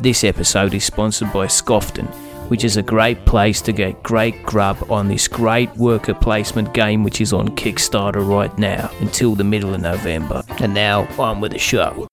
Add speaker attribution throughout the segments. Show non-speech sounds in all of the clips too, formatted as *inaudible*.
Speaker 1: This episode is sponsored by Scofton, which is a great place to get great grub on this great worker placement game which is on Kickstarter right now until the middle of November. And now on with the show.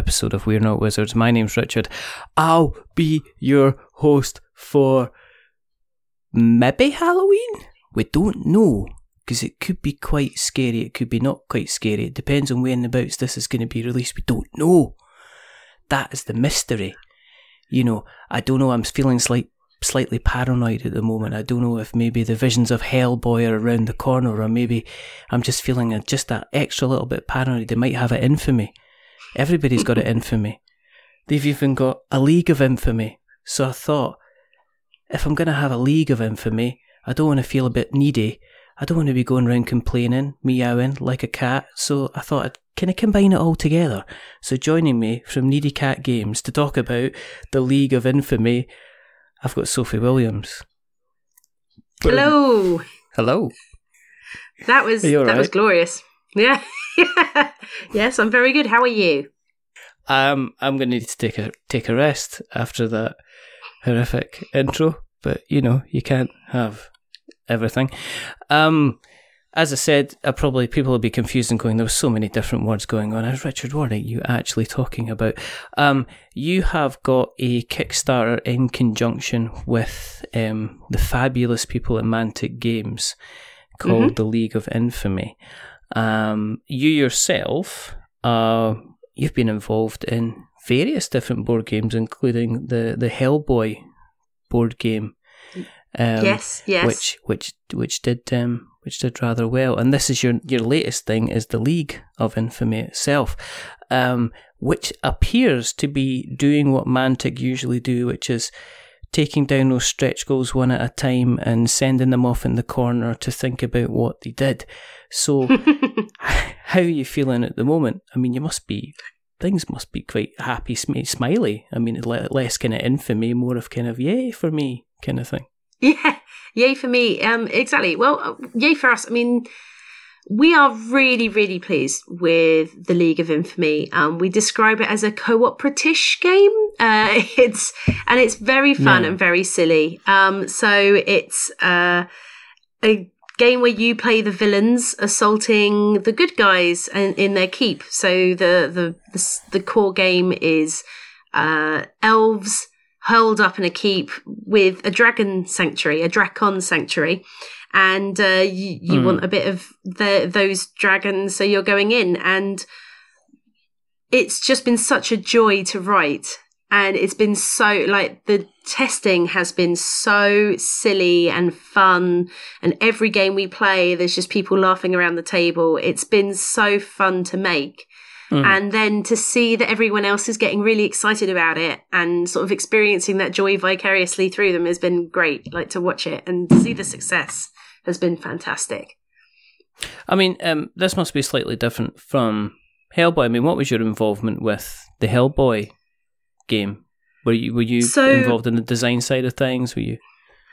Speaker 1: Episode of We're Not Wizards. My name's Richard. I'll be your host for maybe Halloween? We don't know because it could be quite scary, it could be not quite scary. It depends on when abouts this is going to be released. We don't know. That is the mystery. You know, I don't know, I'm feeling slight, slightly paranoid at the moment. I don't know if maybe the visions of Hellboy are around the corner or maybe I'm just feeling just that extra little bit paranoid. They might have it in for me. Everybody's got it in for me. They've even got a league of infamy. So I thought, if I'm going to have a league of infamy, I don't want to feel a bit needy. I don't want to be going around complaining, meowing like a cat. So I thought I'd kind of combine it all together. So joining me from Needy Cat Games to talk about the League of Infamy, I've got Sophie Williams.
Speaker 2: Hello.
Speaker 1: Hello.
Speaker 2: That was
Speaker 1: Are you all
Speaker 2: that was glorious. Yeah. *laughs* yes, I'm very good. How are you?
Speaker 1: Um, I'm going to need to take a take a rest after that horrific intro, but you know you can't have everything. Um, as I said, uh, probably people will be confused and going, "There were so many different words going on." As Richard, what are you actually talking about? Um, you have got a Kickstarter in conjunction with um, the fabulous people at Mantic Games called the League of Infamy. Um, you yourself, uh, you've been involved in various different board games, including the the Hellboy board game. Um,
Speaker 2: yes, yes.
Speaker 1: Which which which did um which did rather well, and this is your your latest thing is the League of Infamy itself, um, which appears to be doing what Mantic usually do, which is taking down those stretch goals one at a time and sending them off in the corner to think about what they did. So, *laughs* how are you feeling at the moment? I mean, you must be things must be quite happy, smi- smiley. I mean, less kind of infamy, more of kind of yay for me kind of thing.
Speaker 2: yeah. Yay for me. Um exactly. Well, uh, yay for us. I mean, we are really really pleased with the League of Infamy. Um we describe it as a cooperatish game. Uh *laughs* it's and it's very fun
Speaker 1: Yeah.
Speaker 2: and very silly. Um so it's uh a game where you play the villains assaulting the good guys in, in their keep. So the the the, the core game is uh, elves hurled up in a keep with a dragon sanctuary, a drakon sanctuary, and uh, you, you
Speaker 1: Hmm.
Speaker 2: want a bit of the those dragons. So you're going in, and it's just been such a joy to write. And it's been so like the testing has been so silly and fun and every game we play there's just people laughing around the table it's been so fun to make
Speaker 1: Mm.
Speaker 2: and then to see that everyone else is getting really excited about it and sort of experiencing that joy vicariously through them has been great like to watch it and see the success has been fantastic
Speaker 1: I mean, um, this must be slightly different from Hellboy. I mean, what was your involvement with the Hellboy game? Were you were you
Speaker 2: So-
Speaker 1: involved in the design side of things? Were you?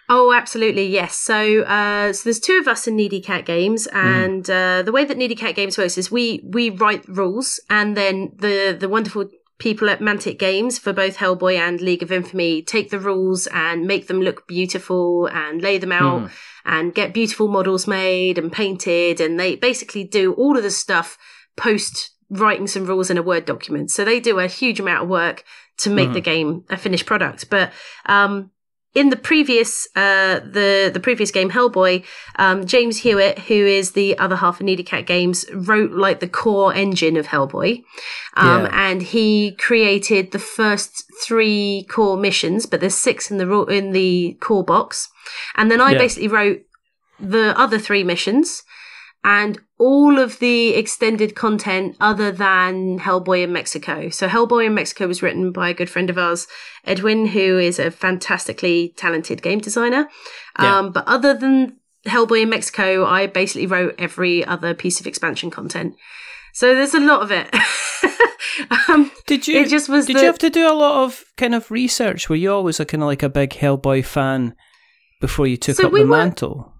Speaker 2: Oh, absolutely, yes. So, uh, so there's two of us in Needy Cat Games, and uh, the way that Needy Cat Games works is we we write rules, and then the the wonderful people at Mantic Games for both Hellboy and League of Infamy take the rules and make them look beautiful and lay them out
Speaker 1: Mhm.
Speaker 2: and get beautiful models made and painted, and they basically do all of the stuff post writing some rules in a Word document. So they do a huge amount of work to make
Speaker 1: Mhm.
Speaker 2: the game a finished product, but. Um, in the previous uh, the the previous game Hellboy, um, James Hewitt, who is the other half of Needy Cat Games, wrote like the core engine of Hellboy, um,
Speaker 1: Yeah.
Speaker 2: and he created the first three core missions, but there's six in the in the core box, and then I
Speaker 1: Yeah.
Speaker 2: basically wrote the other three missions. And all of the extended content other than Hellboy in Mexico. So Hellboy in Mexico was written by a good friend of ours, Edwin, who is a fantastically talented game designer.
Speaker 1: Yeah.
Speaker 2: Um, but other than Hellboy in Mexico, I basically wrote every other piece of expansion content. So there's a lot of it. *laughs* um,
Speaker 1: Did you?
Speaker 2: it just was
Speaker 1: Did
Speaker 2: the-
Speaker 1: you have to do a lot of kind of research? Were you always a kind of like a big Hellboy fan before you took
Speaker 2: So
Speaker 1: up
Speaker 2: we
Speaker 1: the mantle?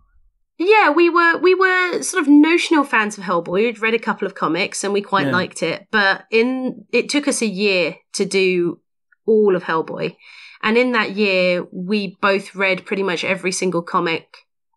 Speaker 2: Yeah, we were we were sort of notional fans of Hellboy. We'd read a couple of comics and we quite
Speaker 1: Yeah.
Speaker 2: liked it, but in it took us a year to do all of Hellboy. And in that year, we both read pretty much every single comic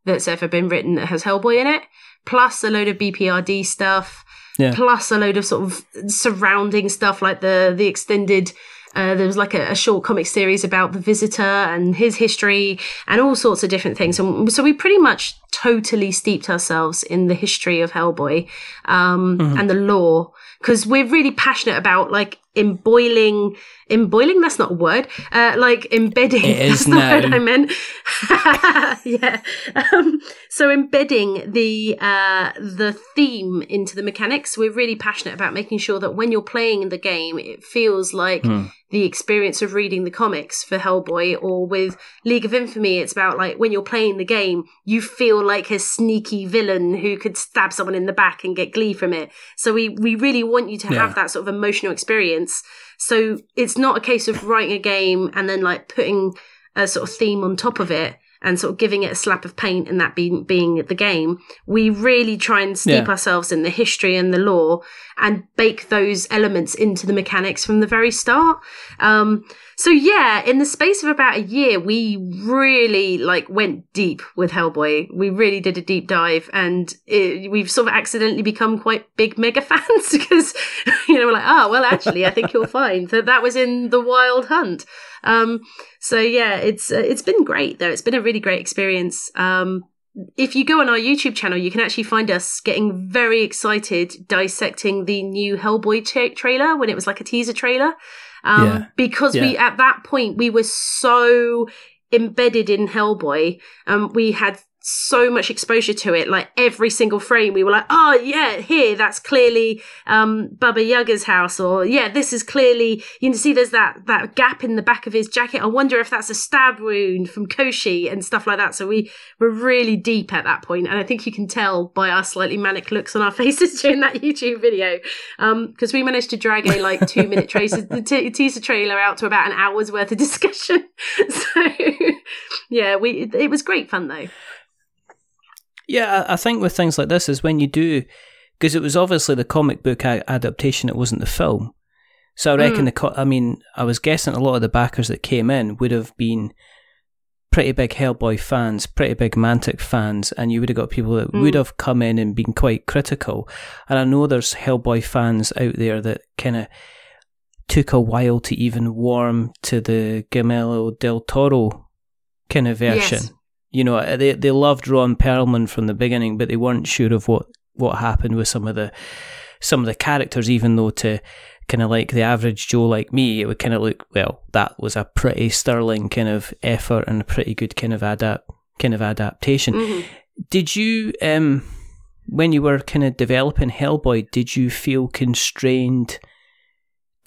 Speaker 2: that's ever been written that has Hellboy in it, plus a load of BPRD stuff,
Speaker 1: Yeah.
Speaker 2: plus a load of sort of surrounding stuff like the the extended uh, there was like a, a short comic series about the visitor and his history and all sorts of different things. And so we pretty much totally steeped ourselves in the history of Hellboy um,
Speaker 1: Mhm.
Speaker 2: and the lore because we're really passionate about like emboiling, emboiling. That's not a word. Uh, like embedding.
Speaker 1: It is
Speaker 2: that's
Speaker 1: now.
Speaker 2: word I meant. *laughs* yeah. Um, so embedding the uh, the theme into the mechanics. We're really passionate about making sure that when you're playing the game, it feels like
Speaker 1: Hmm.
Speaker 2: the experience of reading the comics for Hellboy or with League of Infamy, it's about like when you're playing the game, you feel like a sneaky villain who could stab someone in the back and get glee from it. So we, we really want you to
Speaker 1: Yeah.
Speaker 2: have that sort of emotional experience. So it's not a case of writing a game and then like putting a sort of theme on top of it and sort of giving it a slap of paint and that being being the game. We really try and steep
Speaker 1: Yeah.
Speaker 2: ourselves in the history and the lore and bake those elements into the mechanics from the very start. Um, so yeah, in the space of about a year, we really like went deep with Hellboy. We really did a deep dive, and it, we've sort of accidentally become quite big mega *laughs* fans because you know we're like, oh well, actually, I think you'll *laughs* find that that was in the Wild Hunt. Um, so yeah, it's uh, it's been great though. It's been a really great experience. Um, if you go on our YouTube channel, you can actually find us getting very excited dissecting the new Hellboy tra- trailer when it was like a teaser trailer. Um,
Speaker 1: Yeah.
Speaker 2: Because we, at that point, we were so embedded in Hellboy. Um, we had so much exposure to it. Like every single frame, we were like, oh, yeah, here, that's clearly um, Baba Yaga's house. Or, yeah, this is clearly, you can see there's that, that gap in the back of his jacket. I wonder if that's a stab wound from Koschei and stuff like that. So we were really deep at that point, And I think you can tell by our slightly manic looks on our *laughs* faces during that YouTube video. Because we managed to drag a like two minute *laughs* tracer, t- teaser trailer out to about an hour's worth of discussion. *laughs* so, yeah, we it, it was great fun though.
Speaker 1: Yeah, I think with things like this is when you do, because it was obviously the comic book adaptation, it wasn't the film. So I reckon
Speaker 2: Mm.
Speaker 1: the, co- I mean, I was guessing a lot of the backers that came in would have been pretty big Hellboy fans, pretty big Mantic fans, and you would have got people that would
Speaker 2: Mm.
Speaker 1: have come in and been quite critical. And I know there's Hellboy fans out there that kind of took a while to even warm to the Guillermo del Toro kind of version.
Speaker 2: Yes.
Speaker 1: You know, they they loved Ron Perlman from the beginning, but they weren't sure of what what happened with some of the some of the characters. Even though to kind of like the average Joe like me, it would kind of look well. That was a pretty sterling kind of effort and a pretty good kind of adapt kind of adaptation.
Speaker 2: Mhm.
Speaker 1: Did you um when you were kind of developing Hellboy, did you feel constrained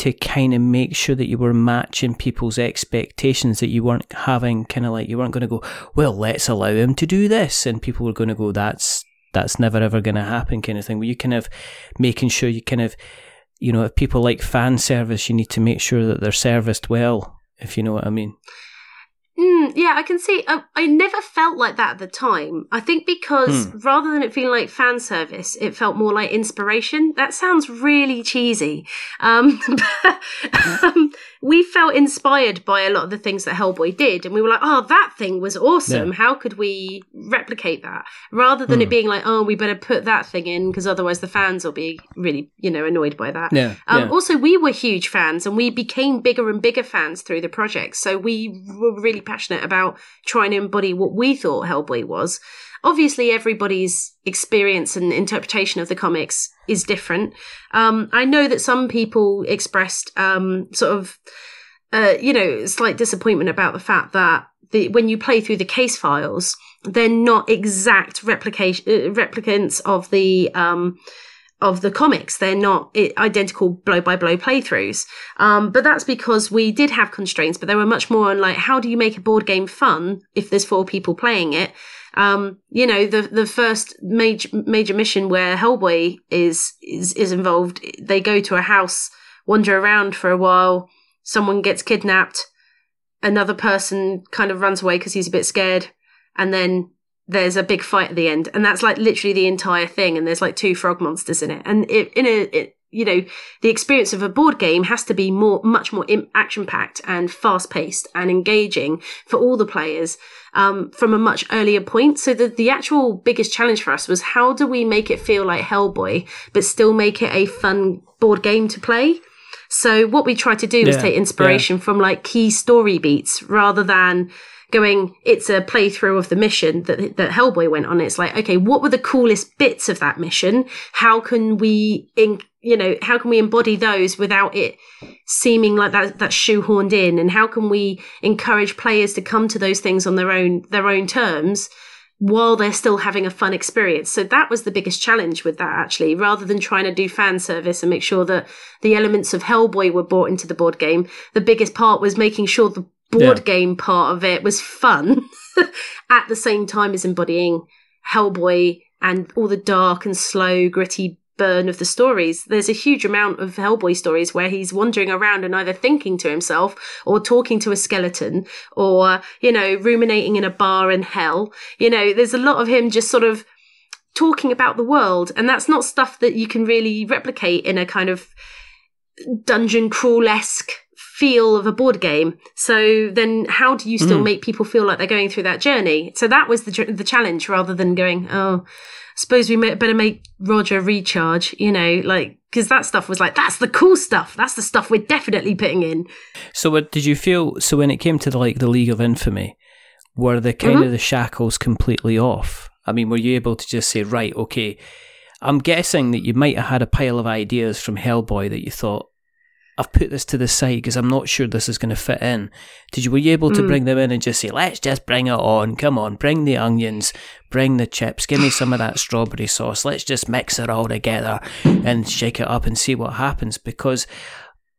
Speaker 1: to kind of make sure that you were matching people's expectations that you weren't having kind of like you weren't going to go, well, let's allow him to do this and people were going to go that's that's never ever going to happen kind of thing. Were you kind of making sure you kind of you know, if people like fan service, you need to make sure that they're serviced well, if you know what I mean.
Speaker 2: Mm, yeah, I can see. I, I never felt like that at the time. I think because
Speaker 1: Hmm.
Speaker 2: rather than it feeling like fan service, it felt more like inspiration. That sounds really cheesy. Um, *laughs* um, we felt inspired by a lot of the things that Hellboy did, and we were like, "Oh, that thing was awesome.
Speaker 1: Yeah.
Speaker 2: How could we replicate that?" Rather than it
Speaker 1: Hmm.
Speaker 2: being like, "Oh, we better put that thing in because otherwise the fans will be really, you know, annoyed by that."
Speaker 1: Yeah.
Speaker 2: Um,
Speaker 1: yeah.
Speaker 2: Also, we were huge fans and we became bigger and bigger fans through the project. So we were really passionate about trying to embody what we thought Hellboy was. Obviously, everybody's experience and interpretation of the comics is different. Um, I know that some people expressed um, sort of, uh, you know, slight disappointment about the fact that the when you play through the case files, they're not exact replication uh, replicants of the um, of the comics. They're not identical blow by blow playthroughs. Um, but that's because we did have constraints, but they were much more on like, how do you make a board game fun if there's four people playing it? Um, you know, the, the first major, major mission where Hellboy is, is, is involved, they go to a house, wander around for a while, someone gets kidnapped, another person kind of runs away because he's a bit scared, and then there's a big fight at the end, and that's like literally the entire thing. And there's like two frog monsters in it, and it, in a it, you know the experience of a board game has to be more much more action packed and fast paced and engaging for all the players um, from a much earlier point. So the the actual biggest challenge for us was how do we make it feel like Hellboy, but still make it a fun board game to play. So what we tried to do was take inspiration yeah. from like key story beats rather than going, it's a playthrough of the mission that, that Hellboy went on. It's like, okay, what were the coolest bits of that mission? How can we, in, you know, how can we embody those without it seeming like that, that's shoehorned in? And how can we encourage players to come to those things on their own, their own terms? while they're still having a fun experience. So that was the biggest challenge with that actually, rather than trying to do fan service and make sure that the elements of Hellboy were brought into the board game. The biggest part was making sure the board yeah. game part of it was fun *laughs* at the same time as embodying Hellboy and all the dark and slow, gritty burn of the stories. There's a huge amount of Hellboy stories where he's wandering around and either thinking to himself or talking to a skeleton or, you know, ruminating in a bar in hell. You know, there's a lot of him just sort of talking about the world. And that's not stuff that you can really replicate in a kind of dungeon crawl esque feel of a board game. So then how do you still mm. make people feel like they're going through that journey? So that was the the challenge rather than going, oh, suppose we better make Roger recharge, you know, like because that stuff was like that's the cool stuff. That's the stuff we're definitely putting in.
Speaker 1: So what did you feel so when it came to the, like the League of Infamy, were the kind mm-hmm. of the shackles completely off? I mean, were you able to just say, right, okay, I'm guessing that you might have had a pile of ideas from Hellboy that you thought, I've put this to the side because I'm not sure this is going to fit in. Did you were you able to mm. bring them in and just say, let's just bring it on? Come on, bring the onions, bring the chips, give me some of that strawberry sauce. Let's just mix it all together and shake it up and see what happens. Because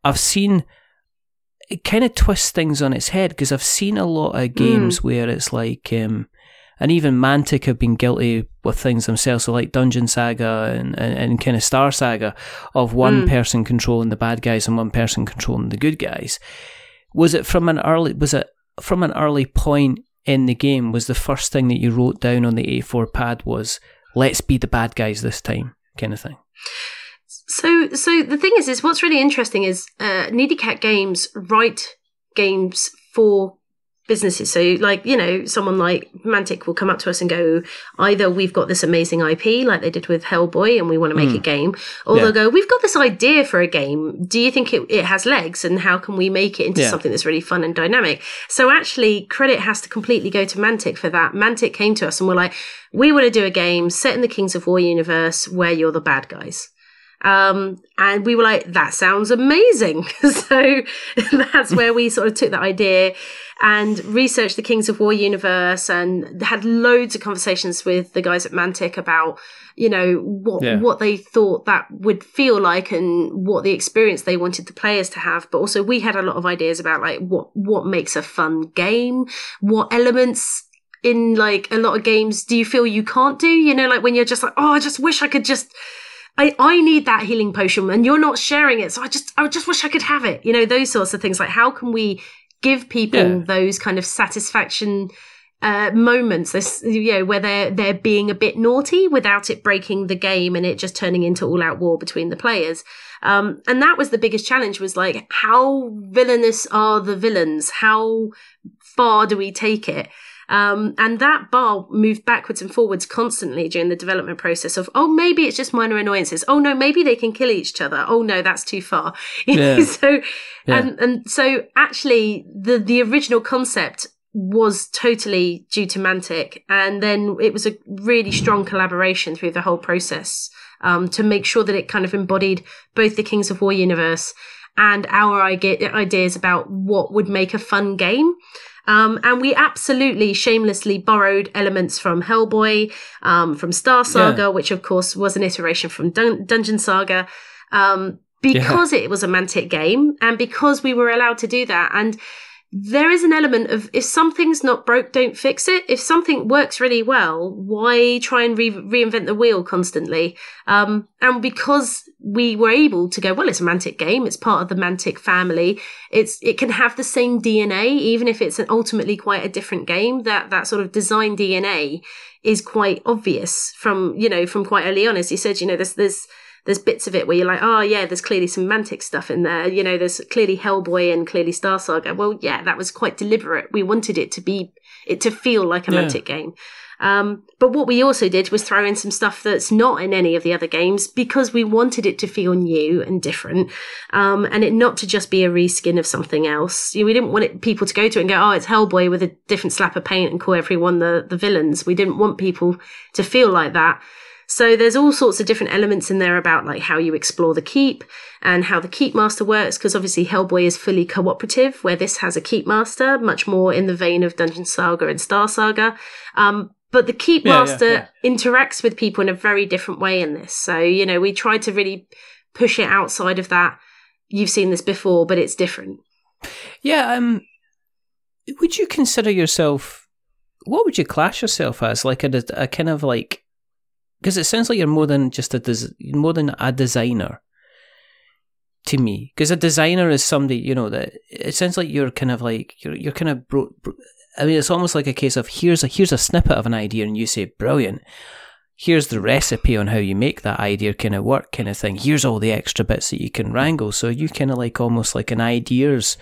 Speaker 1: I've seen it kind of twists things on its head because I've seen a lot of games mm. where it's like. Um, and even Mantic have been guilty with things themselves, so like Dungeon Saga and, and, and kind of Star Saga, of one mm. person controlling the bad guys and one person controlling the good guys. Was it from an early? Was it from an early point in the game? Was the first thing that you wrote down on the A4 pad was "Let's be the bad guys this time," kind of thing?
Speaker 2: So, so the thing is, is what's really interesting is uh, Needy Cat Games write games for businesses. So, like, you know, someone like Mantic will come up to us and go, either we've got this amazing IP, like they did with Hellboy, and we want to make mm. a game, or yeah. they'll go, we've got this idea for a game. Do you think it, it has legs? And how can we make it into yeah. something that's really fun and dynamic? So, actually, credit has to completely go to Mantic for that. Mantic came to us and were like, we want to do a game set in the Kings of War universe where you're the bad guys. Um, and we were like, that sounds amazing. *laughs* so that's where we sort of took that idea and researched the Kings of War universe and had loads of conversations with the guys at Mantic about, you know, what, yeah. what they thought that would feel like and what the experience they wanted the players to have. But also we had a lot of ideas about like what, what makes a fun game, what elements in like a lot of games do you feel you can't do? You know, like when you're just like, oh, I just wish I could just I, I need that healing potion and you're not sharing it. So I just, I just wish I could have it. You know, those sorts of things. Like, how can we give people yeah. those kind of satisfaction uh, moments, this you know, where they're they're being a bit naughty without it breaking the game and it just turning into all out war between the players. Um, and that was the biggest challenge was like, how villainous are the villains? How far do we take it? Um, and that bar moved backwards and forwards constantly during the development process of, oh, maybe it's just minor annoyances. Oh, no, maybe they can kill each other. Oh, no, that's too far. *laughs* Yeah. so, yeah. and, and so actually the, the original concept was totally due to Mantic. And then it was a really strong collaboration through the whole process um, to make sure that it kind of embodied both the Kings of War universe and our ideas about what would make a fun game. Um, and we absolutely shamelessly borrowed elements from Hellboy, um, from Star Saga, yeah. which of course was an iteration from Dun- Dungeon Saga, um, because yeah. it was a Mantic game and because we were allowed to do that. And there is an element of if something's not broke, don't fix it. If something works really well, why try and re- reinvent the wheel constantly? Um, and because we were able to go, well, it's a Mantic game. It's part of the Mantic family. It's it can have the same DNA, even if it's an ultimately quite a different game. That that sort of design DNA is quite obvious from you know from quite early on. As you said, you know, there's there's there's bits of it where you're like, oh yeah, there's clearly some Mantic stuff in there. You know, there's clearly Hellboy and clearly Star Saga. Well, yeah, that was quite deliberate. We wanted it to be it to feel like a yeah. Mantic game. Um, but what we also did was throw in some stuff that's not in any of the other games because we wanted it to feel new and different, um, and it not to just be a reskin of something else. We didn't want it, people to go to it and go, "Oh, it's Hellboy with a different slap of paint," and call everyone the the villains. We didn't want people to feel like that. So there's all sorts of different elements in there about like how you explore the keep and how the keep master works because obviously Hellboy is fully cooperative where this has a keep master much more in the vein of Dungeon Saga and Star Saga. Um, but the keep yeah, master yeah, yeah. interacts with people in a very different way in this. So, you know, we tried to really push it outside of that. You've seen this before, but it's different.
Speaker 1: Yeah, um would you consider yourself what would you class yourself as? Like a, a kind of like because it sounds like you're more than just a des- more than a designer to me. Because a designer is somebody you know that it sounds like you're kind of like you're you're kind of bro- bro- I mean it's almost like a case of here's a here's a snippet of an idea and you say brilliant. Here's the recipe on how you make that idea kind of work kind of thing. Here's all the extra bits that you can wrangle. So you kind of like almost like an ideas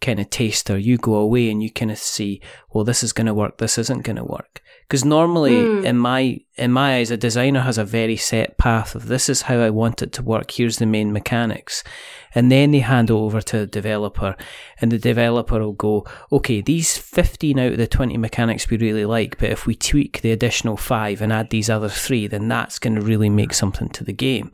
Speaker 1: kind of taster. You go away and you kind of see well this is going to work this isn't going to work because normally, mm. in my in my eyes, a designer has a very set path of this is how I want it to work. Here's the main mechanics, and then they hand over to the developer, and the developer will go, okay, these fifteen out of the twenty mechanics we really like, but if we tweak the additional five and add these other three, then that's going to really make something to the game.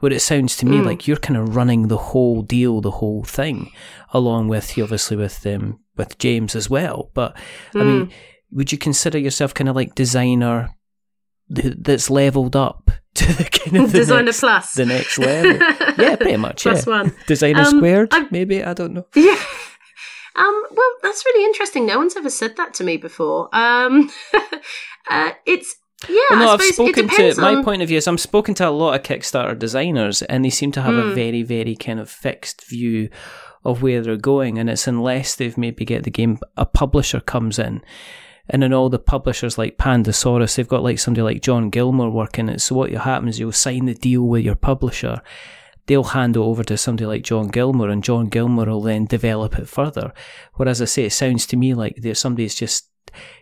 Speaker 1: Where it sounds to me mm. like you're kind of running the whole deal, the whole thing, along with obviously with um, with James as well. But mm. I mean hmm would you consider yourself kind of like designer that's leveled up *laughs* to the kind of the
Speaker 2: designer
Speaker 1: next,
Speaker 2: plus
Speaker 1: the next level? *laughs* yeah, pretty much.
Speaker 2: plus
Speaker 1: yeah.
Speaker 2: one.
Speaker 1: Designer um, squared, I'm, maybe I don't know.
Speaker 2: Yeah. *laughs* Um, well, that's really interesting. No one's ever said that to me before. Um, uh, it's yeah. Well, no, I
Speaker 1: have spoken to on... my point of view is I'm spoken to a lot of Kickstarter designers, and they seem to have mm. a hmm. very, very kind of fixed view of where they're going, and it's unless they've maybe get the game a publisher comes in and then all the publishers like Pandasaurus, they've got like somebody like John Gilmour working it. So what happens, is you'll sign the deal with your publisher. They'll hand it over to somebody like John Gilmour, and John Gilmour will then develop it further. Whereas I say, it sounds to me like there's somebody's just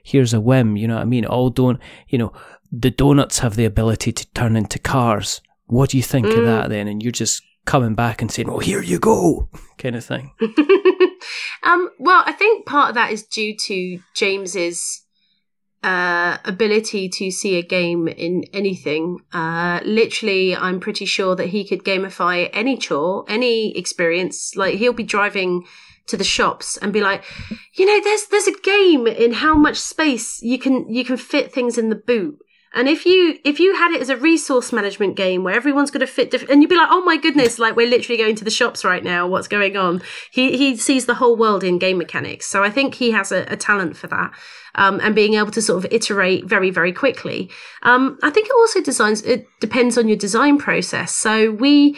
Speaker 1: here's a whim. You know what I mean? All don't you know? The donuts have the ability to turn into cars. What do you think mm. of that then? And you're just coming back and saying, "Well, here you go," *laughs* kind of thing. *laughs*
Speaker 2: um, well, I think part of that is due to James's uh, ability to see a game in anything. Uh, literally, I'm pretty sure that he could gamify any chore, any experience. Like he'll be driving to the shops and be like, you know, there's there's a game in how much space you can you can fit things in the boot. And if you if you had it as a resource management game where everyone's going to fit different, and you'd be like, oh my goodness, like we're literally going to the shops right now. What's going on? He he sees the whole world in game mechanics. So I think he has a, a talent for that, um, and being able to sort of iterate very very quickly. Um, I think it also designs. It depends on your design process. So we.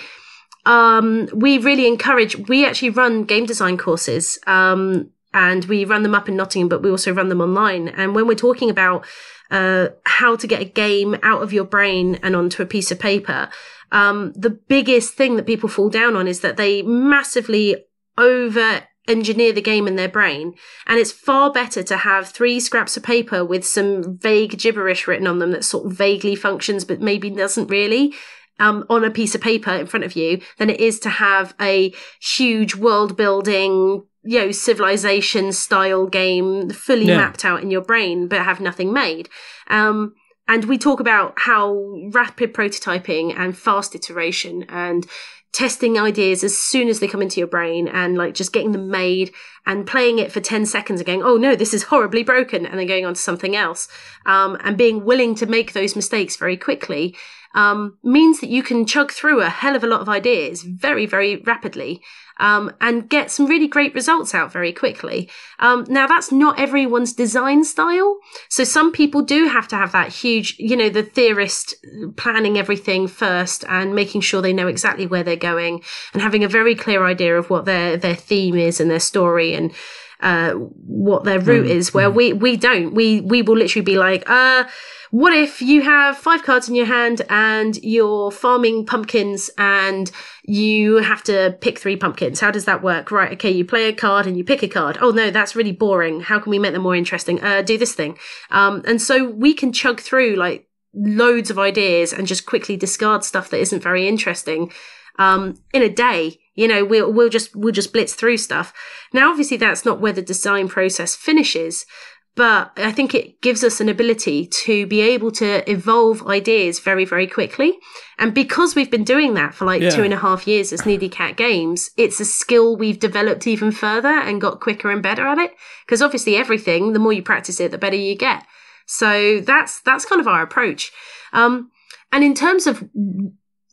Speaker 2: Um, we really encourage, we actually run game design courses, um, and we run them up in Nottingham, but we also run them online. And when we're talking about uh, how to get a game out of your brain and onto a piece of paper. Um, the biggest thing that people fall down on is that they massively over engineer the game in their brain. And it's far better to have three scraps of paper with some vague gibberish written on them that sort of vaguely functions, but maybe doesn't really. Um, on a piece of paper in front of you than it is to have a huge world building you know civilization style game fully yeah. mapped out in your brain but have nothing made um, and we talk about how rapid prototyping and fast iteration and testing ideas as soon as they come into your brain and like just getting them made and playing it for 10 seconds and going, oh no, this is horribly broken, and then going on to something else. Um, and being willing to make those mistakes very quickly um, means that you can chug through a hell of a lot of ideas very, very rapidly um, and get some really great results out very quickly. Um, now, that's not everyone's design style. So some people do have to have that huge, you know, the theorist planning everything first and making sure they know exactly where they're going and having a very clear idea of what their, their theme is and their story and uh, what their route mm, is. Where mm. we we don't. We we will literally be like, uh, what if you have five cards in your hand and you're farming pumpkins and you have to pick three pumpkins? How does that work? Right, okay, you play a card and you pick a card. Oh no, that's really boring. How can we make them more interesting? Uh, do this thing. Um, and so we can chug through like loads of ideas and just quickly discard stuff that isn't very interesting um, in a day. You know, we'll we'll just we'll just blitz through stuff. Now, obviously, that's not where the design process finishes, but I think it gives us an ability to be able to evolve ideas very, very quickly. And because we've been doing that for like yeah. two and a half years as Needy Cat Games, it's a skill we've developed even further and got quicker and better at it. Because obviously, everything, the more you practice it, the better you get. So that's that's kind of our approach. Um, and in terms of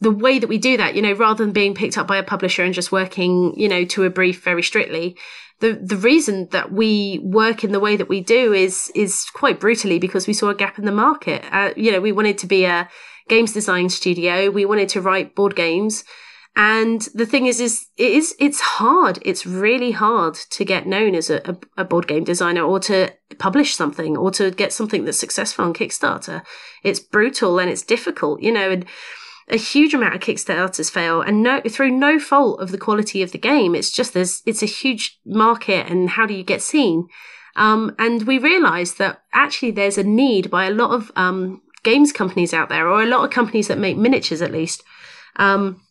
Speaker 2: the way that we do that, you know, rather than being picked up by a publisher and just working, you know, to a brief very strictly, the the reason that we work in the way that we do is is quite brutally because we saw a gap in the market. Uh, you know, we wanted to be a games design studio. We wanted to write board games. And the thing is, is it is it's hard. It's really hard to get known as a, a, board game designer, or to publish something, or to get something that's successful on Kickstarter. It's brutal and it's difficult, you know. And a huge amount of Kickstarters fail, and no through no fault of the quality of the game. It's just there's it's a huge market, and how do you get seen? Um, and we realised that actually there's a need by a lot of um, games companies out there, or a lot of companies that make miniatures at least, um,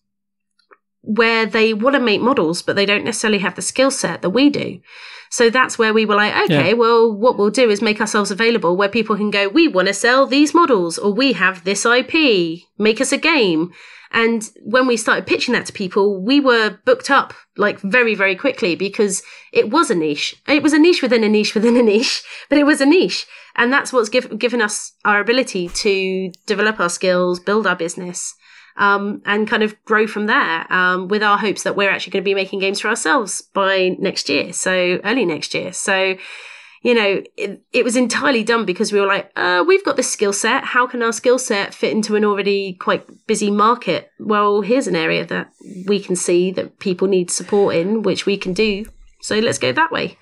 Speaker 2: where they want to make models, but they don't necessarily have the skill set that we do. So that's where we were like, okay, yeah. well, what we'll do is make ourselves available where people can go, we want to sell these models or we have this IP, make us a game. And when we started pitching that to people, we were booked up like very, very quickly because it was a niche. It was a niche within a niche within a niche, *laughs* but it was a niche. And that's what's give, given us our ability to develop our skills, build our business um, and kind of grow from there um, with our hopes that we're actually going to be making games for ourselves by next year. So early next year. So, you know, it, it was entirely done because we were like, uh, we've got this skill set. How can our skill set fit into an already quite busy market? Well, here's an area that we can see that people need support in, which we can do. So let's go that way.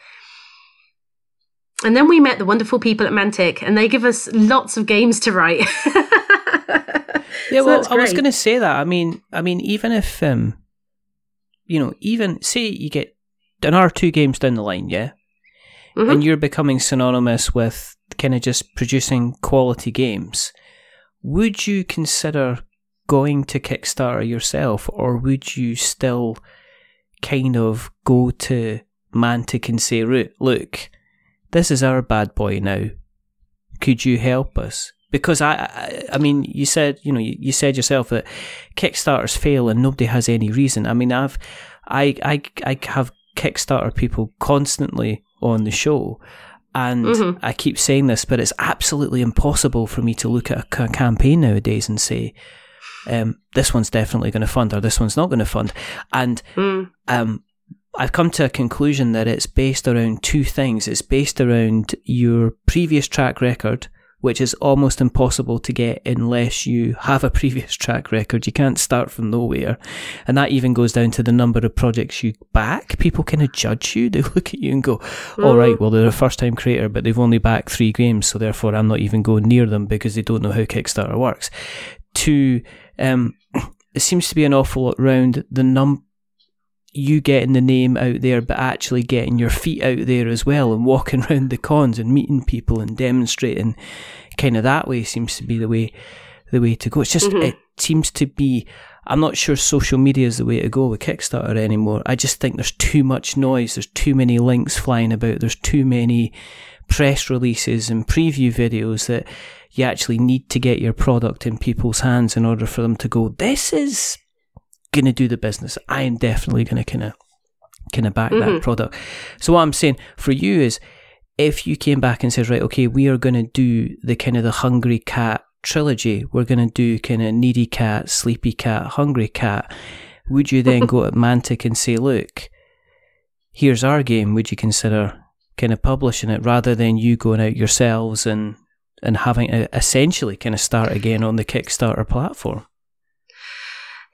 Speaker 2: And then we met the wonderful people at Mantic, and they give us lots of games to write. *laughs*
Speaker 1: Yeah, so well, I was going to say that. I mean, I mean, even if um, you know, even say you get another two games down the line, yeah, mm-hmm. and you're becoming synonymous with kind of just producing quality games, would you consider going to Kickstarter yourself, or would you still kind of go to Mantic and say, "Look, this is our bad boy now. Could you help us?" Because I, I, I mean, you said, you know, you, you, said yourself that Kickstarters fail and nobody has any reason. I mean, I've, I, I, I have Kickstarter people constantly on the show, and mm-hmm. I keep saying this, but it's absolutely impossible for me to look at a, campaign nowadays and say, um, this one's definitely going to fund or this one's not going to fund, and mm. um, I've come to a conclusion that it's based around two things. It's based around your previous track record which is almost impossible to get unless you have a previous *laughs* track record. You can't start from nowhere. And that even goes down to the number of projects you back. People kind of judge you. *laughs* They look at you and go, all right, well, they're a first time creator, but they've only backed three games. So therefore, I'm not even going near them because they don't know how Kickstarter works. To, um, *clears throat* it seems to be an awful lot around the num you getting the name out there, but actually getting your feet out there as well and walking *laughs* around the cons and meeting people and demonstrating kind of that way seems to be the way the way to go. It's just mm-hmm. it seems to be I'm not sure social media is the way to go with Kickstarter anymore. I just think there's too much noise, there's too many links flying about, there's too many press releases and preview videos that you actually need to get your product in people's hands in order for them to go, This is going to do the business. I am definitely going to kind of kind of back
Speaker 2: Mhm.
Speaker 1: that product. So what I'm saying for you is, if you came back and said, right, okay, we are going to do the kind of the hungry cat trilogy. We're going to do kind of needy cat, sleepy cat, hungry cat. Would you then go *laughs* at Mantic and say, look, here's our game. Would you consider kind of publishing it rather than you going out yourselves and and having to essentially kind of start again on the Kickstarter platform?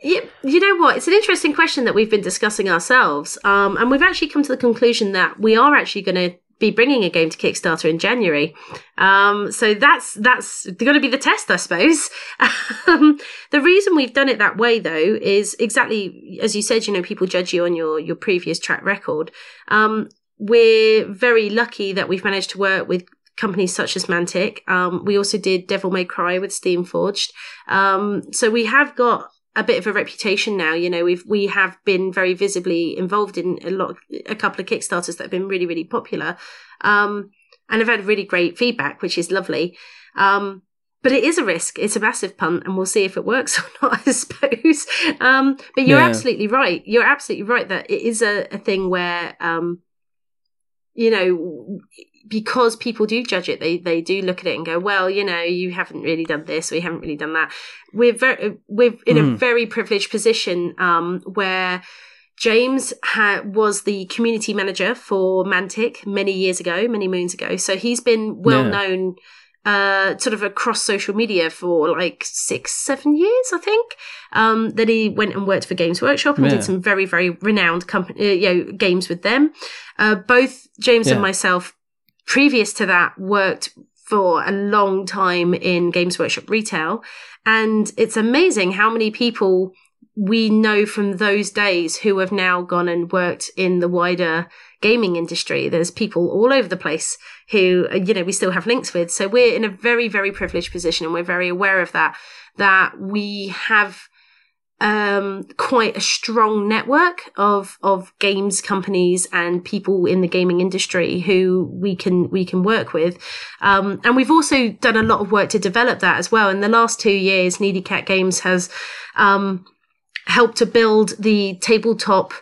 Speaker 2: You, you know what? It's an interesting question that we've been discussing ourselves. Um, and we've actually come to the conclusion that we are actually going to be bringing a game to Kickstarter in January. Um, so that's, that's going to be the test, I suppose. *laughs* um, the reason we've done it that way though is exactly as you said, you know, people judge you on your, your previous track record. Um, we're very lucky that we've managed to work with companies such as Mantic. Um, we also did Devil May Cry with Steamforged. Um, so we have got a bit of a reputation now. You know, we've we have been very visibly involved in a lot, of, a couple of Kickstarters that have been really, really popular, um, and have had really great feedback, which is lovely. Um, but it is a risk. It's a massive punt, and we'll see if it works *laughs* or not. I suppose. Um, but you're
Speaker 1: Yeah.
Speaker 2: absolutely right. You're absolutely right that it is a, a thing where, um, you know, because people do judge it, they they do look at it and go, well, you know, you haven't really done this, or you haven't really done that. We're very we're in a
Speaker 1: Mm.
Speaker 2: very privileged position um, where. James ha- was the community manager for Mantic many years ago, many moons ago. So he's been well
Speaker 1: Yeah.
Speaker 2: known, uh, sort of across social media for like six, seven years, I think. Um, that he went and worked for Games Workshop and
Speaker 1: Yeah.
Speaker 2: did some very, very renowned company, uh, you know, games with them. Uh, both James and myself, previous to that, worked for a long time in Games Workshop retail. And it's amazing how many people we know from those days who have now gone and worked in the wider gaming industry. There's people all over the place who, uh, you know, we still have links with. So we're in a very, very privileged position and we're very aware of that, that we have um, quite a strong network of of games companies and people in the gaming industry who we can we can work with, um, and we've also done a lot of work to develop that as well. In the last two years, Needy Cat Games has um, helped to build the tabletop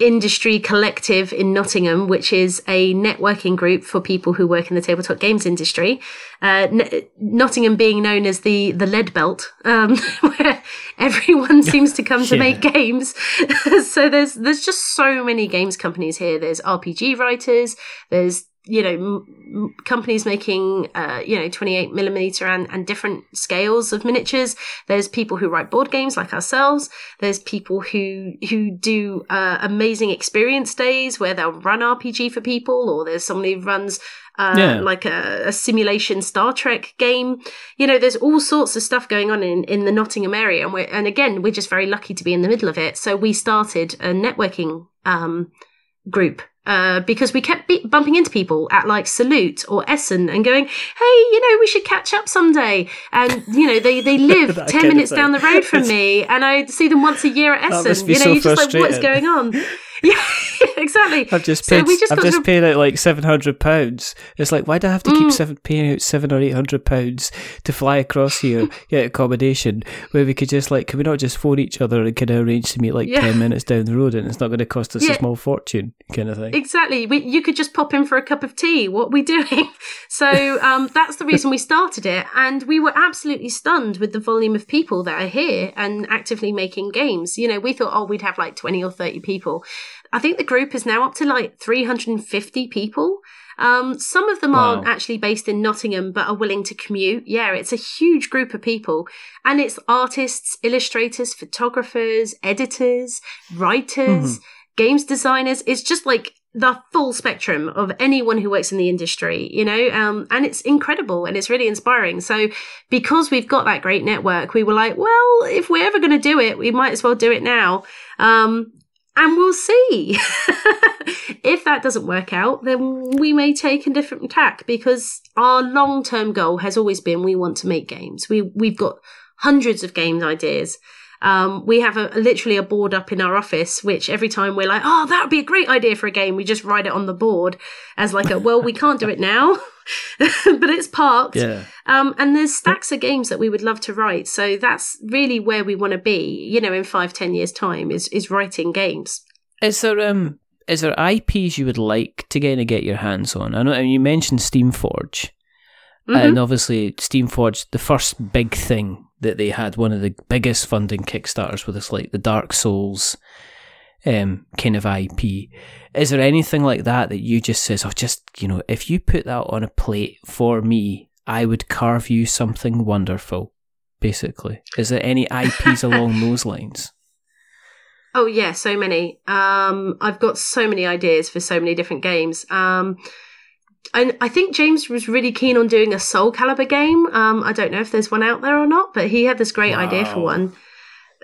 Speaker 2: industry collective in Nottingham, which is a networking group for people who work in the tabletop games industry. Uh, N- Nottingham being known as the the lead belt, um, *laughs* where everyone seems to come to
Speaker 1: Yeah.
Speaker 2: make games. *laughs* so there's there's just so many games companies here. There's RPG writers. There's you know m- companies making uh, you know 28 millimeter and, and different scales of miniatures there's people who write board games like ourselves there's people who who do uh, amazing experience days where they'll run rpg for people or there's somebody who runs uh,
Speaker 1: Yeah.
Speaker 2: like a, a simulation Star Trek game. You know, there's all sorts of stuff going on in, in the Nottingham area, and we're and again, we're just very lucky to be in the middle of it. So we started a networking um, group uh, because we kept be- bumping into people at like Salute or Essen and going, "Hey, you know, we should catch up someday." And you know, they they *laughs* live ten minutes down the road from *laughs* me, and I see them once a year at Essen. You know, you're just like, "What's going on?" *laughs* *laughs* Yeah, exactly.
Speaker 1: I've just paid.
Speaker 2: we just
Speaker 1: I've just
Speaker 2: to-
Speaker 1: paid out like seven hundred pounds. It's like why do I have to keep
Speaker 2: Mm.
Speaker 1: seven paying out seven or eight hundred pounds to fly across here, *laughs* get accommodation, where we could just like can we not just phone each other and kind of arrange to meet like
Speaker 2: Yeah.
Speaker 1: ten minutes down the road and it's not going to cost us
Speaker 2: Yeah.
Speaker 1: a small fortune, kind of thing.
Speaker 2: Exactly. We, you could just pop in for a cup of tea. What are we *laughs* doing? So um, that's the reason we started it. And we were absolutely stunned with the volume of people that are here and actively making games. You know, we thought, oh, we'd have like 20 or 30 people. I think the group is now up to like 350 people. Um, some of them
Speaker 1: Wow.
Speaker 2: aren't actually based in Nottingham, but are willing to commute. Yeah, it's a huge group of people. And it's artists, illustrators, photographers, editors, writers, games designers. It's just like the full spectrum of anyone who works in the industry, you know, um, and it's incredible and it's really inspiring. So, because we've got that great network, we were like, well, if we're ever going to do it, we might as well do it now. Um, and we'll see. *laughs* if that doesn't work out, then we may take a different tack because our long term goal has always been we want to make games. We we've got hundreds of game ideas. Um, we have a literally a board up in our office, which every time we're like, oh, that would be a great idea for a game, we just write it on the board as like a, well, we can't do it now, *laughs* *laughs* but it's parked.
Speaker 1: Yeah.
Speaker 2: Um, and there's stacks of games that we would love to write. So that's really where we want to be, you know, in five, ten years time is, is writing games.
Speaker 1: Is there um is there IPs you would like to kind of get your hands on? I know and you mentioned Steamforge.
Speaker 2: Mhm.
Speaker 1: And obviously Steamforge, the first big thing that they had, one of the biggest funding Kickstarters with this like the Dark Souls um kind of IP. Is there anything like that that you just says, oh just you know, if you put that on a plate for me, I would carve you something wonderful, basically. Is there any IPs along *laughs* those lines?
Speaker 2: Oh yeah, so many. Um, I've got so many ideas for so many different games. Um, and I think James was really keen on doing a Soul Calibur game. Um, I don't know if there's one out there or not, but he had this great idea for one.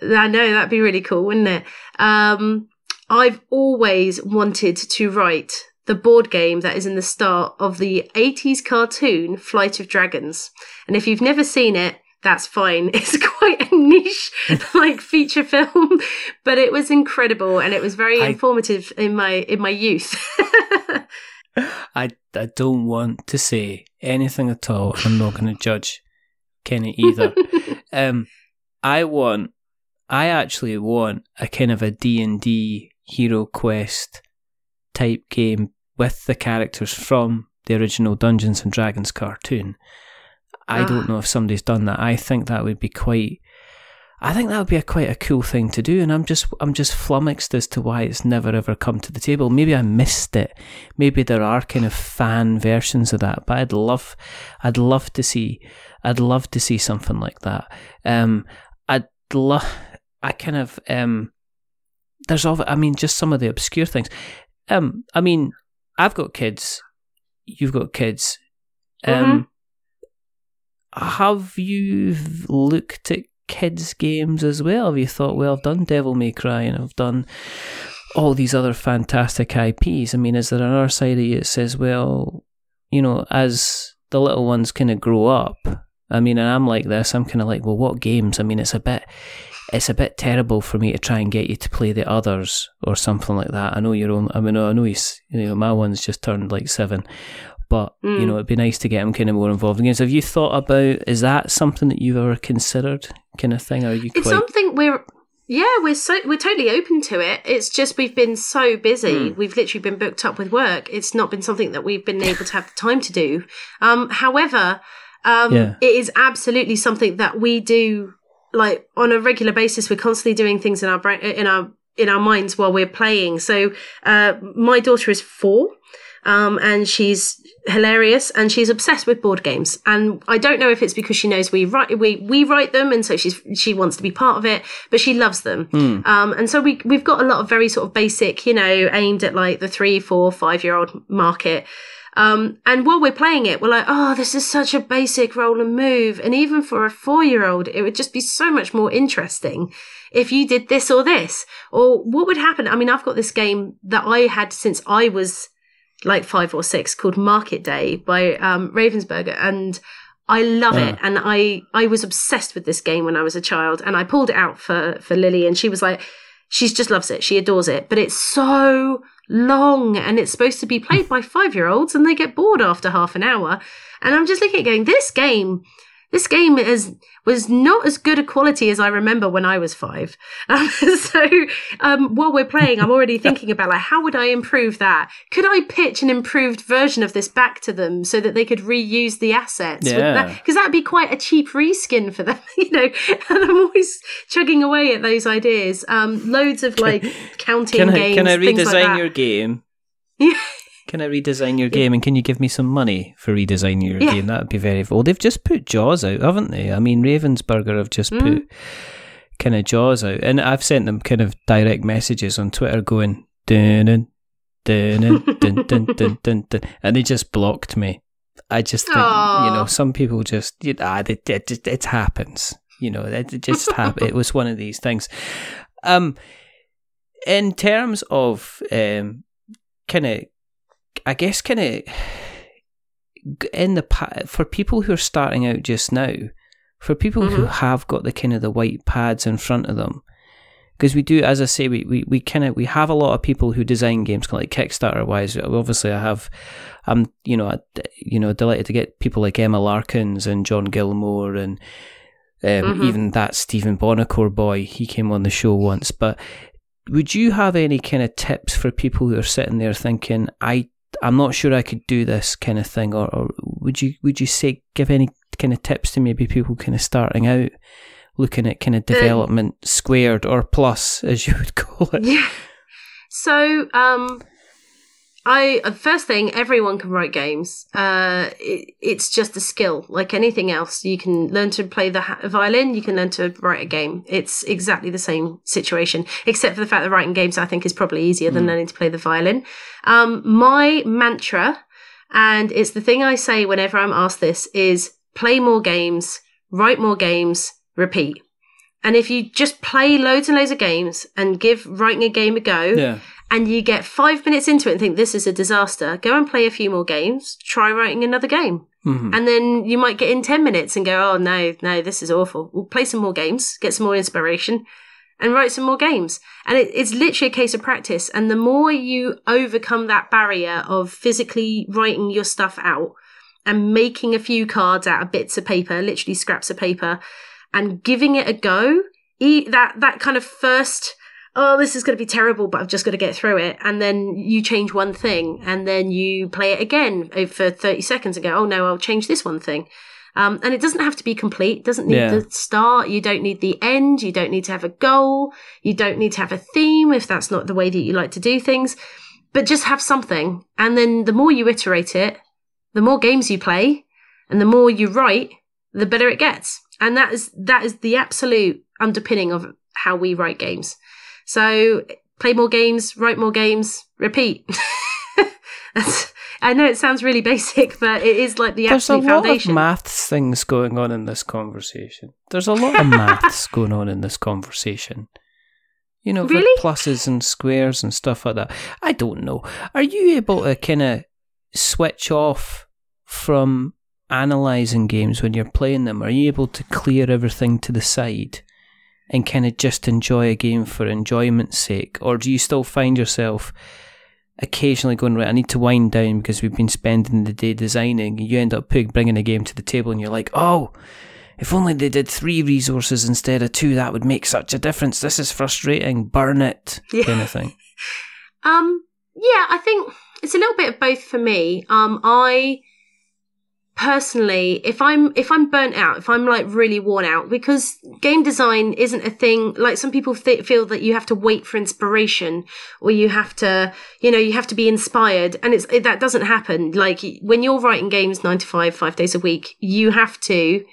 Speaker 2: I know that'd be really cool, wouldn't it? Um, I've always wanted to write the board game that is in the start of the 80s cartoon Flight of Dragons. And if you've never seen it, that's fine. *laughs* It's quite a niche *laughs* like feature film, but it was incredible and it was very
Speaker 1: I-
Speaker 2: informative in my in my youth. *laughs*
Speaker 1: I, I don't want to say anything at all. I'm not going to judge Kenny either. um, I want, I actually want a kind of a D&D Hero Quest type game with the characters from the original Dungeons and Dragons cartoon. I
Speaker 2: Ah.
Speaker 1: don't know if somebody's done that. I think that would be quite. I think that would be a quite a cool thing to do, and I'm just I'm just flummoxed as to why it's never ever come to the table. Maybe I missed it. Maybe there are kind of fan versions of that, but I'd love I'd love to see I'd love to see something like that. Um, I'd love I kind of um. There's all I mean, just some of the obscure things. Um, I mean, I've got kids. You've got kids. Um, have you looked at kids' games as well? Have you thought, well, I've done Devil May Cry and I've done all these other fantastic IPs? I mean, is there another side of you that says, well, you know, as the little ones kind of grow up, I mean, and I'm like this, I'm kind of like, well, what games? I mean, it's a bit. It's a bit terrible for me to try and get you to play the others or something like that. I know you're only, I mean, I know he's, you know, my one's just turned like seven, but you
Speaker 2: Mm.
Speaker 1: know, it'd be nice to get him kind of more involved in games. Have you thought about is that something that you've ever considered, kind of thing? Or are you
Speaker 2: It's
Speaker 1: quite?
Speaker 2: something we're yeah, we're so we're totally open to it. It's just we've been so busy.
Speaker 1: Hmm.
Speaker 2: We've literally been booked up with work. It's not been something that we've been able to have the time to do. Um, however, um,
Speaker 1: Yeah.
Speaker 2: it is absolutely something that we do like on a regular basis. We're constantly doing things in our brain in our in our minds while we're playing. So, uh, my daughter is four. Um, and she's hilarious and she's obsessed with board games. And I don't know if it's because she knows we write we we write them, and so she's she wants to be part of it, but she loves them. Um, and so we we've got a lot of very sort of basic, you know, aimed at like the three, four, five year old market. Um, and while we're playing it, we're like, oh, this is such a basic roll and move. And even for a four year old, it would just be so much more interesting if you did this or this. Or what would happen? I mean, I've got this game that I had since I was like five or six called Market Day by um, Ravensburger. And I love it. And I, I was obsessed with this game when I was a child. And I pulled it out for, for Lily and she was like, she just loves it. She adores it. But it's so long and it's supposed to be played by five year olds and they get bored after half an hour. And I'm just looking at going, this game, this game is was not as good a quality as I remember when I was five. *laughs* Um, so um, while we're playing, I'm already thinking about like how would I improve that? Could I pitch an improved version of this back to them so that they could reuse the assets?
Speaker 1: Yeah.
Speaker 2: Because that'd be quite a cheap reskin for them, *laughs* you know. And I'm always chugging away at those ideas. Um, loads of like counting
Speaker 1: Can I
Speaker 2: games.
Speaker 1: can I
Speaker 2: like
Speaker 1: redesign
Speaker 2: that.
Speaker 1: your game? *laughs*
Speaker 2: Yeah.
Speaker 1: Can I redesign your game and can you give me some money for redesigning your
Speaker 2: Yeah.
Speaker 1: game? That would be very. Well, they've just put Jaws out, haven't they? I mean, Ravensburger have just
Speaker 2: Mm.
Speaker 1: put kind of Jaws out, and I've sent them kind of direct messages on Twitter going dun dun *laughs* dun dun dun dun dun, dun, dun and they just blocked me. I just think you know some people just you, ah, it, it, it, it happens. You know, it, it just happened. it was one of these things. Um, in terms of um, kind of, I guess, kind of in the for people who are starting out just now, for people mm-hmm. who have got the kind of the white pads in front of them. Because we do, as I say, we, we, we kind of we have a lot of people who design games, kind of like Kickstarter wise. Obviously, I have, I'm you know, you know, delighted to get people like Emma Larkins and John Gilmore and um, mm-hmm. even that Stephen Buonocore boy. He came on the show once. But would you have any kind of tips for people who are sitting there thinking, I I'm not sure I could do this kind of thing, or, or would you would you say give any kind of tips to maybe people kind of starting out, looking at kind of development um, squared or plus, as you would *laughs* call it?
Speaker 2: Yeah. So, um, I uh, first thing, everyone can write games. Uh, it, it's just a skill, like anything else. You can learn to play the ha- violin. You can learn to write a game. It's exactly the same situation, except for the fact that writing games, I think, is probably easier than mm. learning to play the violin. Um, my mantra, and it's the thing I say whenever I'm asked this, is play more games, write more games, repeat. And if you just play loads and loads of games and give writing a game a go,
Speaker 1: yeah
Speaker 2: and you get five minutes into it and think this is a disaster, go and play a few more games, try writing another game. Mm-hmm. And then you might get in 10 minutes and go, oh no, no, this is awful. We'll play some more games, get some more inspiration, and write some more games. And it, it's literally a case of practice. And the more you overcome that barrier of physically writing your stuff out and making a few cards out of bits of paper, literally scraps of paper, and giving it a go, that, that kind of first oh, this is going to be terrible, but I've just got to get through it. And then you change one thing and then you play it again for 30 seconds and go, oh no, I'll change this one thing. Um, and it doesn't have to be complete. It doesn't need yeah. the start. You don't need the end. You don't need to have a goal. You don't need to have a theme if that's not the way that you like to do things. But just have something. And then the more you iterate it, the more games you play and the more you write, the better it gets. And that is, that is the absolute underpinning of how we write games. So play more games, write more games, repeat. *laughs* I know it sounds really basic, but it is like the
Speaker 1: There's
Speaker 2: absolute
Speaker 1: foundation.
Speaker 2: There's a
Speaker 1: lot of maths things going on in this conversation. There's a lot of *laughs* maths going on in this conversation. You know,
Speaker 2: really?
Speaker 1: pluses and squares and stuff like that. I don't know. Are you able to kind of switch off from analysing games when you're playing them? Are you able to clear everything to the side and kind of just enjoy a game for enjoyment's sake? Or do you still find yourself occasionally going, right, I need to wind down because we've been spending the day designing, and you end up bringing a game to the table and you're like, oh, if only they did three resources instead of two, that would make such a difference. This is frustrating. Burn it, yeah. kind of thing. *laughs*
Speaker 2: um, yeah, I think it's a little bit of both for me. Um, I personally if i'm if i'm burnt out if i'm like really worn out because game design isn't a thing like some people th- feel that you have to wait for inspiration or you have to you know you have to be inspired and it's it, that doesn't happen like when you're writing games 9 to 5 5 days a week you have to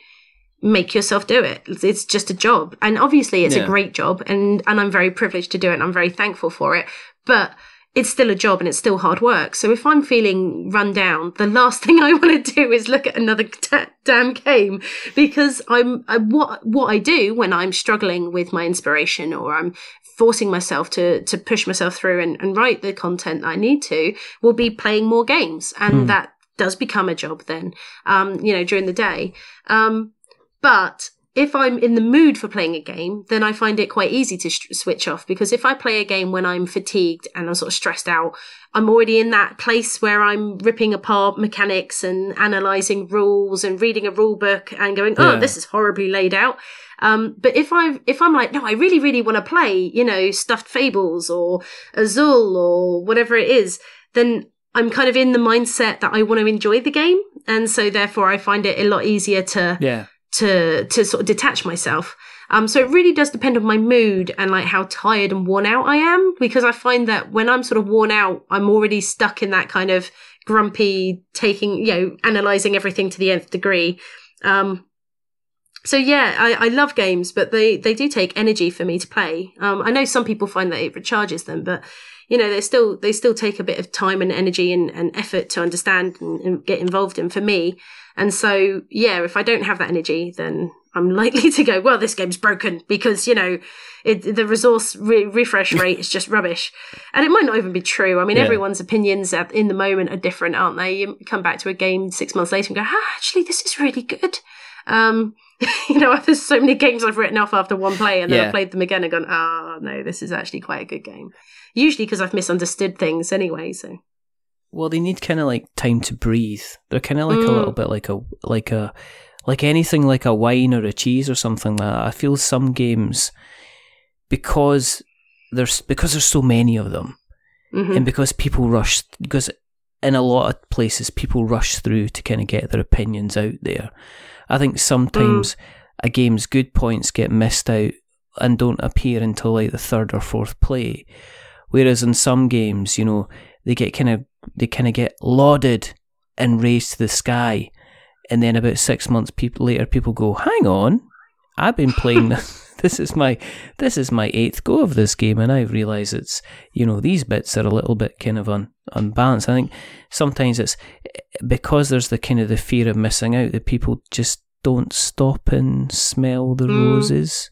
Speaker 2: make yourself do it it's just a job and obviously it's yeah. a great job and and i'm very privileged to do it and i'm very thankful for it but it's still a job and it's still hard work. So if I'm feeling run down, the last *laughs* thing I want to do is look at another *laughs* t- damn game because I'm I, what what I do when I'm struggling with my inspiration or I'm forcing myself to to push myself through and, and write the content I need to will be playing more games and hmm. that does become a job then um you know during the day um but if I'm in the mood for playing a game, then I find it quite easy to sh- switch off because if I play a game when I'm fatigued and I'm sort of stressed out, I'm already in that place where I'm ripping apart mechanics and analyzing rules and reading a rule book and going, "Oh, yeah. this is horribly laid out." Um, but if I if I'm like, no, I really really want to play, you know, Stuffed Fables or Azul or whatever it is, then I'm kind of in the mindset that I want to enjoy the game, and so therefore I find it a lot easier to
Speaker 1: yeah
Speaker 2: to to sort of detach myself. Um, so it really does depend on my mood and like how tired and worn out I am, because I find that when I'm sort of worn out, I'm already stuck in that kind of grumpy, taking you know, analyzing everything to the nth degree. Um, so yeah, I, I love games, but they they do take energy for me to play. Um, I know some people find that it recharges them, but you know they still they still take a bit of time and energy and, and effort to understand and, and get involved in. For me, and so, yeah, if I don't have that energy, then I'm *laughs* likely to go, well, this game's broken because, you know, it, the resource re- refresh *laughs* rate is just rubbish. And it might not even be true. I mean, yeah. everyone's opinions at, in the moment are different, aren't they? You come back to a game six months later and go, ah, actually, this is really good. Um, *laughs* you know, there's so many games I've written off after one play, and then
Speaker 1: Yeah.
Speaker 2: I've played them again and gone, "Oh no, this is actually quite a good game." Usually because I've misunderstood things anyway. So
Speaker 1: Well, they need kind of like time to breathe. They're kind of like a
Speaker 2: Mm.
Speaker 1: little bit like a like a like anything like a wine or a cheese or something like that. I feel some games because there's because there's so many of them
Speaker 2: Mhm.
Speaker 1: and because people rush because in a lot of places people rush through to kind of get their opinions out there. I think sometimes mm. a game's good points get missed out and don't appear until like the third or fourth play. Whereas in some games, you know, they get kind of they kind of get lauded and raised to the sky, and then about six months people later, people go, "Hang on, I've been playing this. *laughs* This is my this is my eighth go of this game, and I realise it's you know these bits are a little bit kind of un, unbalanced. I think sometimes it's because there's the kind of the fear of missing out that people just don't stop and smell the
Speaker 2: Mm.
Speaker 1: roses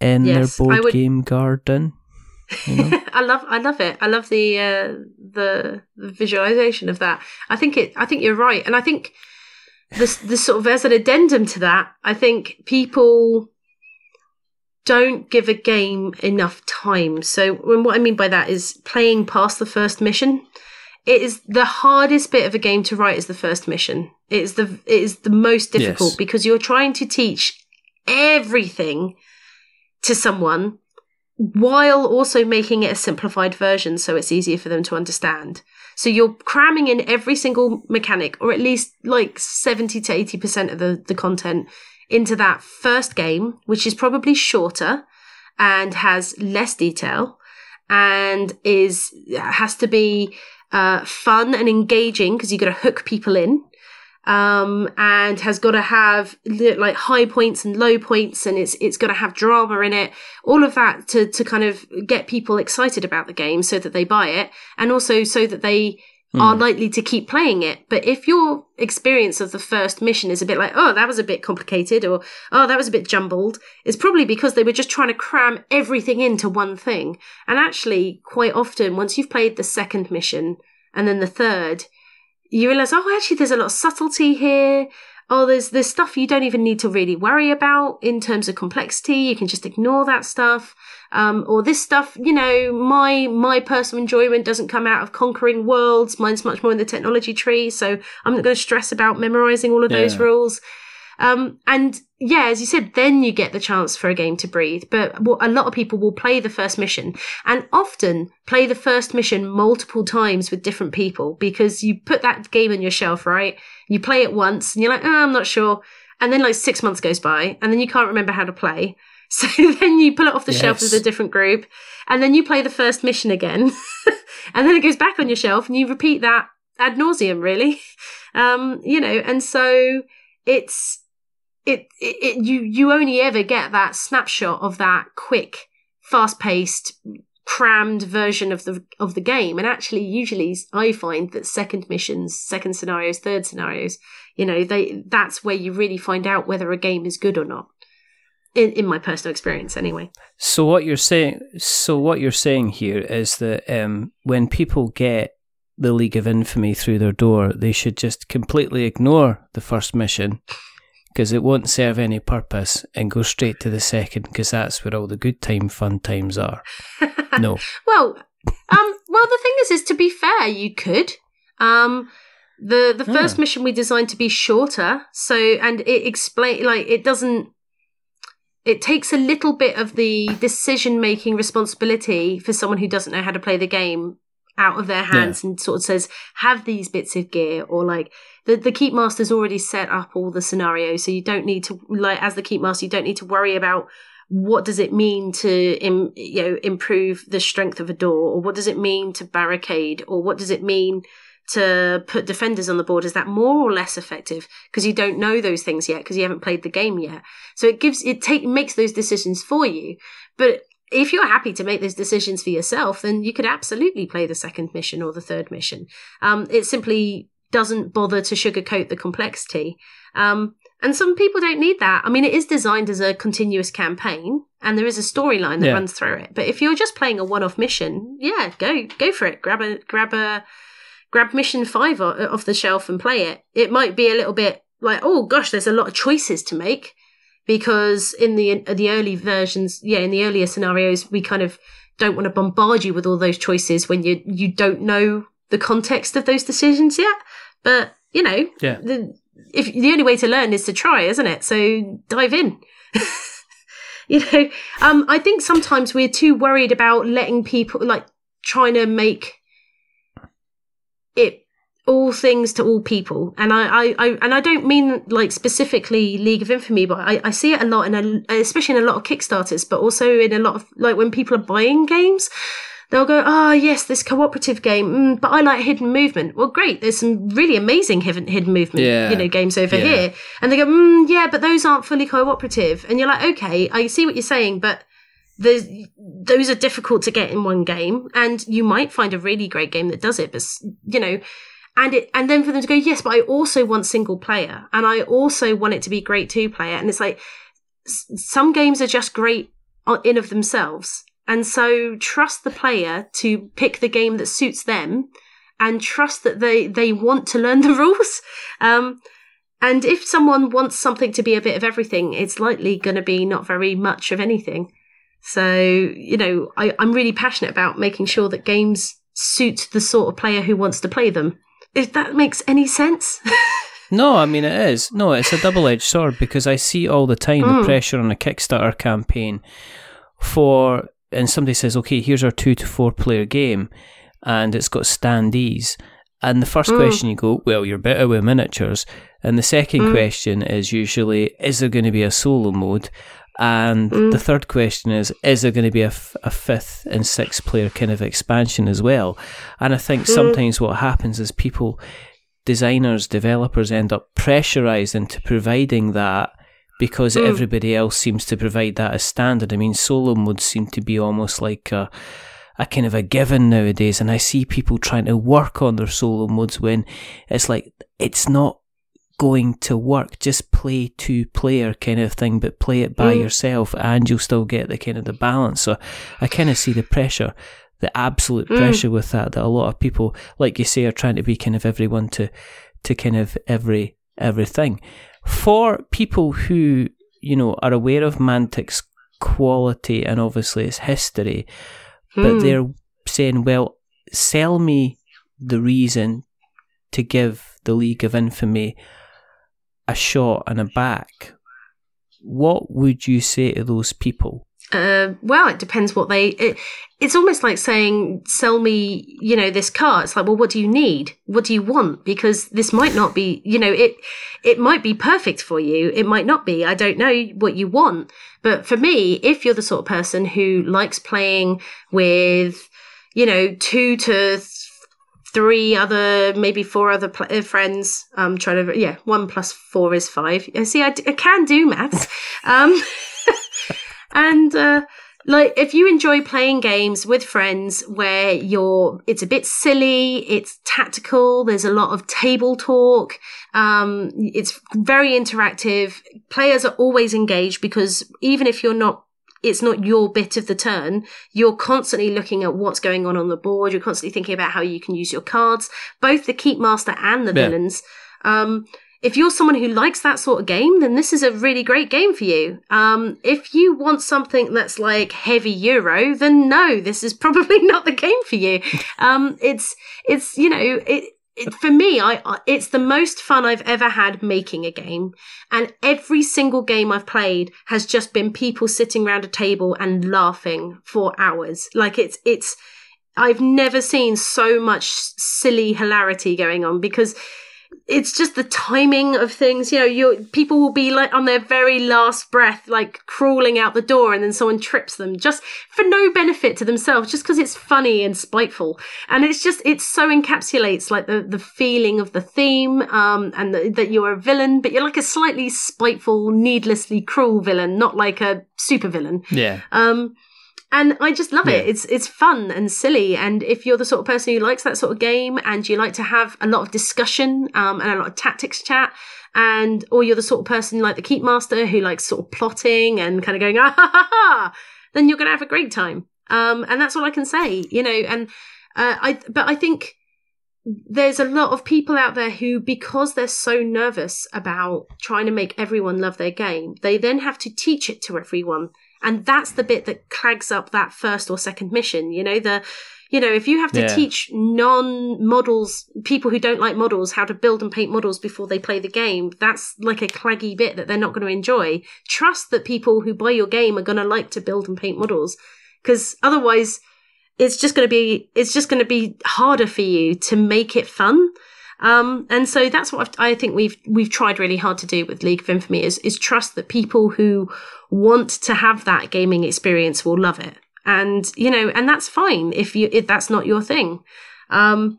Speaker 1: in
Speaker 2: Yes,
Speaker 1: their board
Speaker 2: would-
Speaker 1: game garden. You know? *laughs*
Speaker 2: I love I love it. I love the uh, the the visualization of that. I think it. I think you're right, and I think this this sort of as an addendum to that, I think people don't give a game enough time. So when what I mean by that is playing past the first mission. It is the hardest bit of a game to write is the first mission. It is the it is the most difficult
Speaker 1: Yes.
Speaker 2: because you're trying to teach everything to someone while also making it a simplified version so it's easier for them to understand. So you're cramming in every single mechanic, or at least like 70 to 80% of the, the content into that first game, which is probably shorter and has less detail and is has to be uh, fun and engaging because you've got to hook people in um, and has got to have like high points and low points, and it's it's got to have drama in it. All of that to to kind of get people excited about the game, so that they buy it, and also so that they are likely to keep playing it. But if your experience of the first mission is a bit like, oh, that was a bit complicated, or oh, that was a bit jumbled, it's probably because they were just trying to cram everything into one thing. And actually, quite often, once you've played the second mission and then the third, you realize, oh, actually, there's a lot of subtlety here. Oh, there's there's stuff you don't even need to really worry about in terms of complexity. You can just ignore that stuff. Um, or this stuff, you know, my my personal enjoyment doesn't come out of conquering worlds. Mine's much more in the technology tree, so I'm not going to stress about memorizing all of those rules. Um, and yeah, as you said, then you get the chance for a game to breathe. But a lot of people will play the first mission and often play the first mission multiple times with different people because you put that game on your shelf, right? You play it once and you're like, oh, I'm not sure. And then like six months goes by and then you can't remember how to play. *laughs* So then you pull it off the shelf with a different group and then you play the first mission again. *laughs* and then it goes back on your shelf and you repeat that ad nauseum, really. *laughs* Um, you know, and so it's it, it, you you only ever get that snapshot of that quick, fast paced, crammed version of the of the game. And actually, usually I find that second missions, second scenarios, third scenarios, you know, they that's where you really find out whether a game is good or not. In in my personal experience, anyway.
Speaker 1: So what you're saying, so what you're saying here is that um, when people get the League of Infamy through their door, they should just completely ignore the first mission because it won't serve any purpose and go straight to the second because that's where all the good time, fun times are. *laughs* No,
Speaker 2: Well, um, well, the thing is, is to be fair, you could. Um, the the first
Speaker 1: Hmm.
Speaker 2: mission we designed to be shorter, so and it explain like it doesn't. It takes a little bit of the decision making responsibility for someone who doesn't know how to play the game out of their hands and sort of says have these bits of gear or like the the keep master's already set up all the scenarios so you don't need to like as the keep master you don't need to worry about what does it mean to Im, you know improve the strength of a door or what does it mean to barricade or what does it mean to put defenders on the board? Is that more or less effective? Because you don't know those things yet because you haven't played the game yet. So it gives it take makes those decisions for you. But if you're happy to make those decisions for yourself then you could absolutely play the second mission or the third mission. Um, it simply doesn't bother to sugarcoat the complexity um, and some people don't need that. I mean, it is designed as a continuous campaign, and there is a storyline that
Speaker 1: Yeah.
Speaker 2: runs through it. But if you're just playing a one-off mission, yeah, go go for it. Grab a grab a grab mission five off the shelf and play it. It might be a little bit like, oh gosh, there's a lot of choices to make because in the the early versions, yeah, in the earlier scenarios, we kind of don't want to bombard you with all those choices when you you don't know the context of those decisions yet. But you know,
Speaker 1: Yeah.
Speaker 2: the, if the only way to learn is to try, isn't it? So dive in. *laughs* you know, um, I think sometimes we're too worried about letting people like trying to make it all things to all people and I, I, I and i don't mean like specifically league of infamy but i, I see it a lot in a, especially in a lot of kickstarters but also in a lot of like when people are buying games they'll go oh yes this cooperative game mm, but i like hidden movement well great there's some really amazing hidden, hidden movement
Speaker 1: Yeah.
Speaker 2: you know games over
Speaker 1: Yeah.
Speaker 2: here and they go mm, yeah but those aren't fully cooperative and you're like okay i see what you're saying but there's, those are difficult to get in one game and you might find a really great game that does it but you know and it and then for them to go yes but i also want single player and i also want it to be great two player and it's like s- some games are just great in of themselves and so trust the player to pick the game that suits them and trust that they they want to learn *laughs* the rules um and if someone wants something to be a bit of everything it's likely going to be not very much of anything so, you know, I, I'm really passionate about making sure that games suit the sort of player who wants to play them. If that makes any sense. *laughs*
Speaker 1: No, I mean it is. No, it's a double-edged sword because I see all the time the
Speaker 2: Mm.
Speaker 1: pressure on a Kickstarter campaign for, and somebody says, "Okay, here's our two to four player game," and it's got standees. And the first
Speaker 2: Mm.
Speaker 1: question you go, "Well, you're better with miniatures," and the second
Speaker 2: Mm.
Speaker 1: question is usually, "Is there going to be a solo mode?" And
Speaker 2: Mm.
Speaker 1: the third question is, is there going to be a, f- a fifth and sixth player kind of expansion as well? And I think
Speaker 2: Mm.
Speaker 1: sometimes what happens is people designers, developers end up pressurized into providing that because
Speaker 2: Mm.
Speaker 1: everybody else seems to provide that as standard. I mean, solo modes seem to be almost like a, a kind of a given nowadays, and I see people trying to work on their solo modes when it's like it's not going to work. Just play two player kind of thing, but play it by
Speaker 2: Mm.
Speaker 1: yourself, and you'll still get the kind of the balance. So I kind of see the pressure the absolute
Speaker 2: Mm.
Speaker 1: pressure with that that a lot of people like you say are trying to be kind of everyone to to kind of every everything for people who you know are aware of mantic's quality and obviously its history but
Speaker 2: Hmm.
Speaker 1: they're saying well sell me the reason to give the league of infamy a shot and a back what would you say to those people
Speaker 2: Uh, well, it depends what they. It, it's almost like saying, "Sell me, you know, this car." It's like, well, what do you need? What do you want? Because this might not be, you know, it it might be perfect for you. It might not be. I don't know what you want. But for me, if you're the sort of person who likes playing with, you know, two to th- three other, maybe four other pl- uh, friends, um, trying to, yeah, one plus four is five. See, I can do maths. Um, *laughs* and uh, like if you enjoy playing games with friends where you're it's a bit silly it's tactical there's a lot of table talk um, it's very interactive players are always engaged because even if you're not it's not your bit of the turn you're constantly looking at what's going on on the board you're constantly thinking about how you can use your cards both the keep master and the
Speaker 1: Yeah.
Speaker 2: villains um, if you're someone who likes that sort of game, then this is a really great game for you. Um, if you want something that's like heavy Euro, then no, this is *laughs* probably not the game for you. Um, it's it's you know it. It, for me, I, I it's the most fun I've ever had making a game, and every single game I've played has just been people sitting around a table and laughing for hours. Like it's it's I've never seen so much silly hilarity going on because it's just the timing of things. You know, you people will be like on their very last breath, like crawling out the door, and then someone trips them just for no benefit to themselves, just because it's funny and spiteful. And it's just it so encapsulates like the the feeling of the theme, um, and the, that you're a villain, but you're like a slightly spiteful, needlessly cruel villain, not like a super villain.
Speaker 1: yeah
Speaker 2: Um, and I just love it. It's it's fun and silly. And if you're the sort of person who likes that sort of game and you like to have a lot of discussion um, and a lot of tactics chat, and or you're the sort of person like the Keep Master who likes sort of plotting and kind of going ah ha ha ha, then you're going to have a great time. Um, and that's all I can say, you know. And uh, I but I think there's a lot of people out there who, because they're so nervous about trying to make everyone love their game, they then have to teach it to everyone. And that's the bit that clags up that first or second mission. You know, the, you know, if you have to
Speaker 1: Yeah.
Speaker 2: teach non models, people who don't like models, how to build and paint models before they play the game, that's like a claggy bit that they're not going to enjoy. Trust that people who buy your game are going to like to build and paint models. Because otherwise, it's just going to be it's just going to be harder for you to make it fun um, and so that's what I've, i think we've we've tried really hard to do with league of infamy is is trust that people who want to have that gaming experience will love it. And you know and that's fine if you if that's not your thing. Um,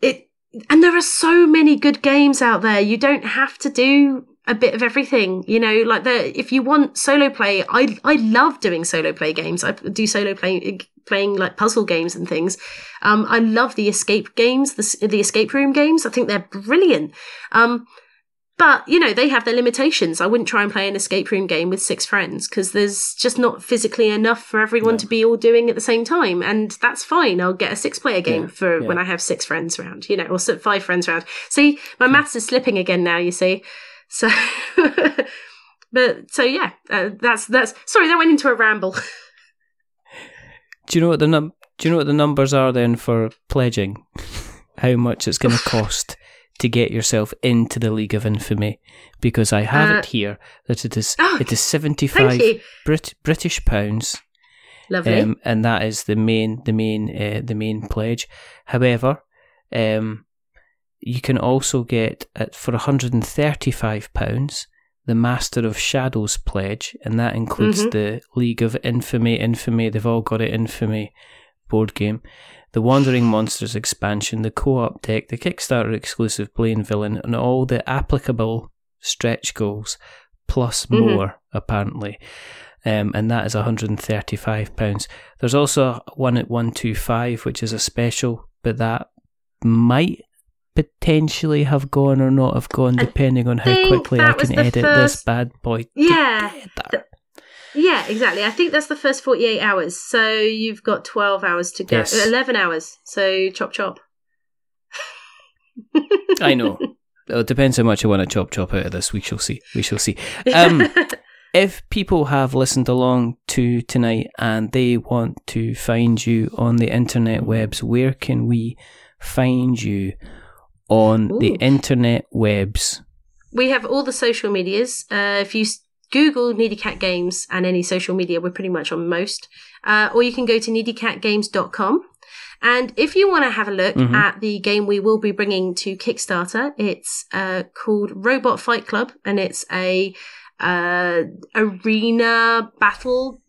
Speaker 2: it and there are so many good games out there. You don't have to do a bit of everything you know like the if you want solo play i i love doing solo play games. I do solo play playing like puzzle games and things. Um i love the escape games the, the escape room games. I think they're brilliant. Um but you know they have their limitations. I wouldn't try and play an escape room game with six friends because there's just not physically enough for everyone
Speaker 1: No.
Speaker 2: to be all doing at the same time and that's fine. I'll get a six player game
Speaker 1: Yeah,
Speaker 2: for
Speaker 1: yeah.
Speaker 2: when i have six friends around you know or five friends around. See my maths is slipping again now you see. So *laughs* but so yeah uh, that's that's sorry that went into a ramble *laughs*
Speaker 1: Do you know what the num? Do you know what the numbers are then for pledging? *laughs* How much it's going *laughs* to cost to get yourself into the League of Infamy? Because I have
Speaker 2: Uh,
Speaker 1: it here that it is
Speaker 2: oh,
Speaker 1: it is seventy
Speaker 2: thank
Speaker 1: Brit- British pounds,
Speaker 2: lovely
Speaker 1: um, and that is the main the main uh, the main pledge. However, um, you can also get it for hundred and thirty five pounds the Master of Shadows pledge, and that includes
Speaker 2: Mhm.
Speaker 1: the League of Infamy, Infamy. They've all got it, Infamy board game. The Wandering Monsters expansion, the co-op deck, the Kickstarter exclusive Blaine Villain, and all the applicable stretch goals, plus
Speaker 2: Mhm.
Speaker 1: more apparently. Um, and that is £135. There's also one at 125, which is a special, but that might potentially have gone or not have gone,
Speaker 2: I
Speaker 1: depending on how quickly I can edit this bad boy.
Speaker 2: Yeah. yeah exactly i think that's the first 48 hours so you've got 12 hours to go
Speaker 1: Yes.
Speaker 2: 11 hours so chop chop *laughs*
Speaker 1: I know. Well, *laughs* it depends how much I want to chop chop out of this. We shall see. We shall see. Um, *laughs* if people have listened along to tonight and they want to find you on the internet webs, where can we find you on the internet webs?
Speaker 2: we have all the social medias. Uh, if you Google Needy Cat Games and any social media, we're pretty much on most. Uh, or you can go to needycatgames.com. And if you want to have a look
Speaker 1: Mhm.
Speaker 2: at the game we will be bringing to Kickstarter, it's uh, called Robot Fight Club, and it's a uh, arena battle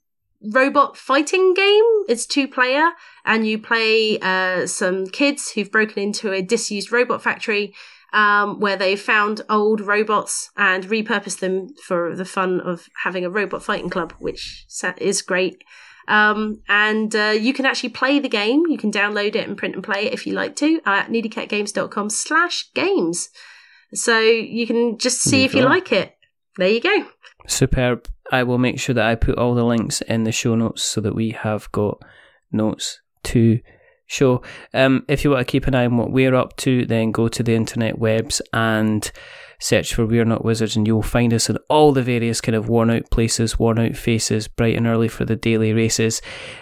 Speaker 2: robot fighting game. It's two player, and you play uh, some kids who've broken into a disused robot factory um, where they found old robots and repurposed them for the fun of having a robot fighting club, which is great. Um, and uh, you can actually play the game. You can download it and print and play it if you like to at needycatgames.com slash games. So you can just see
Speaker 1: There
Speaker 2: if you like it. There you go.
Speaker 1: Superb. I will make sure that I put all the links in the show notes so that we have got notes to show. Um, if you want to keep an eye on what we're up to, then go to the internet webs and search for We're Not Wizards, and you'll find us in all the various kind of worn out places, worn out faces, bright and early for the daily races.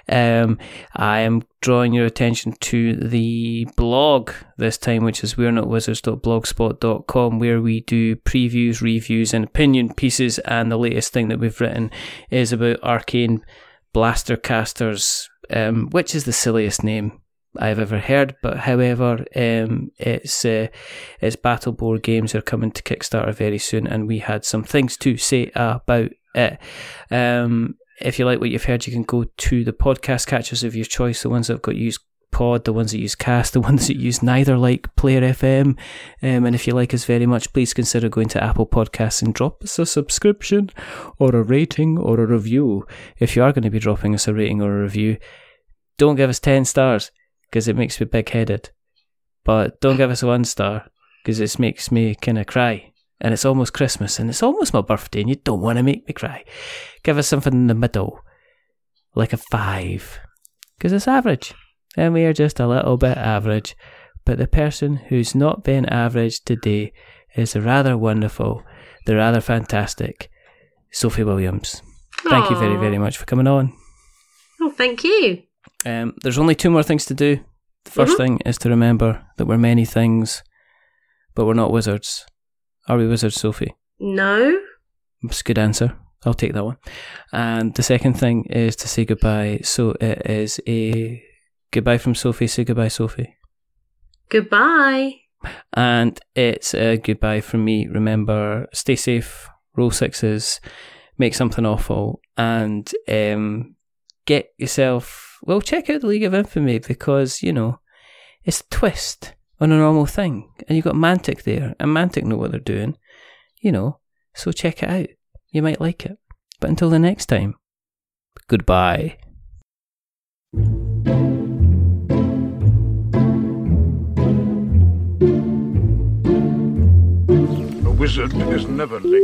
Speaker 1: Um, I am drawing your attention to the blog this time, which is we're not wizards.blogspot.com, where we do previews, reviews, and opinion pieces. And the latest thing that we've written is about Arcane Blaster Casters, um, which is the silliest name I've ever heard. But however, um, it's uh, its battle board games are coming to Kickstarter very soon, and we had some things to say about it. Um, if you like what you've heard, you can go to the podcast catchers of your choice, the ones that have got used pod, the ones that use cast, the *laughs* ones that use neither like Player FM. Um, and if you like us very much, please consider going to Apple Podcasts and drop us a subscription or a rating or a review. If you are going to be dropping us a rating or a review, don't give us 10 stars because it makes me big headed. But don't give us a one star because it makes me kind of cry. And it's almost Christmas and it's almost my birthday and you don't want to make me cry. Give us something in the middle, like a five, because it's average. And we are just a little bit average. but the person who's not been average today is the rather wonderful, the rather fantastic Sophie Williams. Thank you very, very much for coming on.
Speaker 2: Oh, thank you.
Speaker 1: Um, there's only two more things to do. The 1st
Speaker 2: Mhm.
Speaker 1: thing is to remember that we're many things, but we're not wizards. Are we wizards, Sophie?
Speaker 2: No.
Speaker 1: That's a good answer. I'll take that one. And the second thing is to say goodbye. So it is a goodbye from Sophie. Say goodbye, Sophie.
Speaker 2: Goodbye.
Speaker 1: And it's a goodbye from me. Remember, stay safe, roll sixes, make something awful, and um, get yourself. Well, check out the League of Infamy because, you know, it's a twist on a normal thing. And you've got Mantic there, and Mantic know what they're doing, you know, so check it out. You might like it. But until the next time, goodbye.
Speaker 3: A wizard is never late.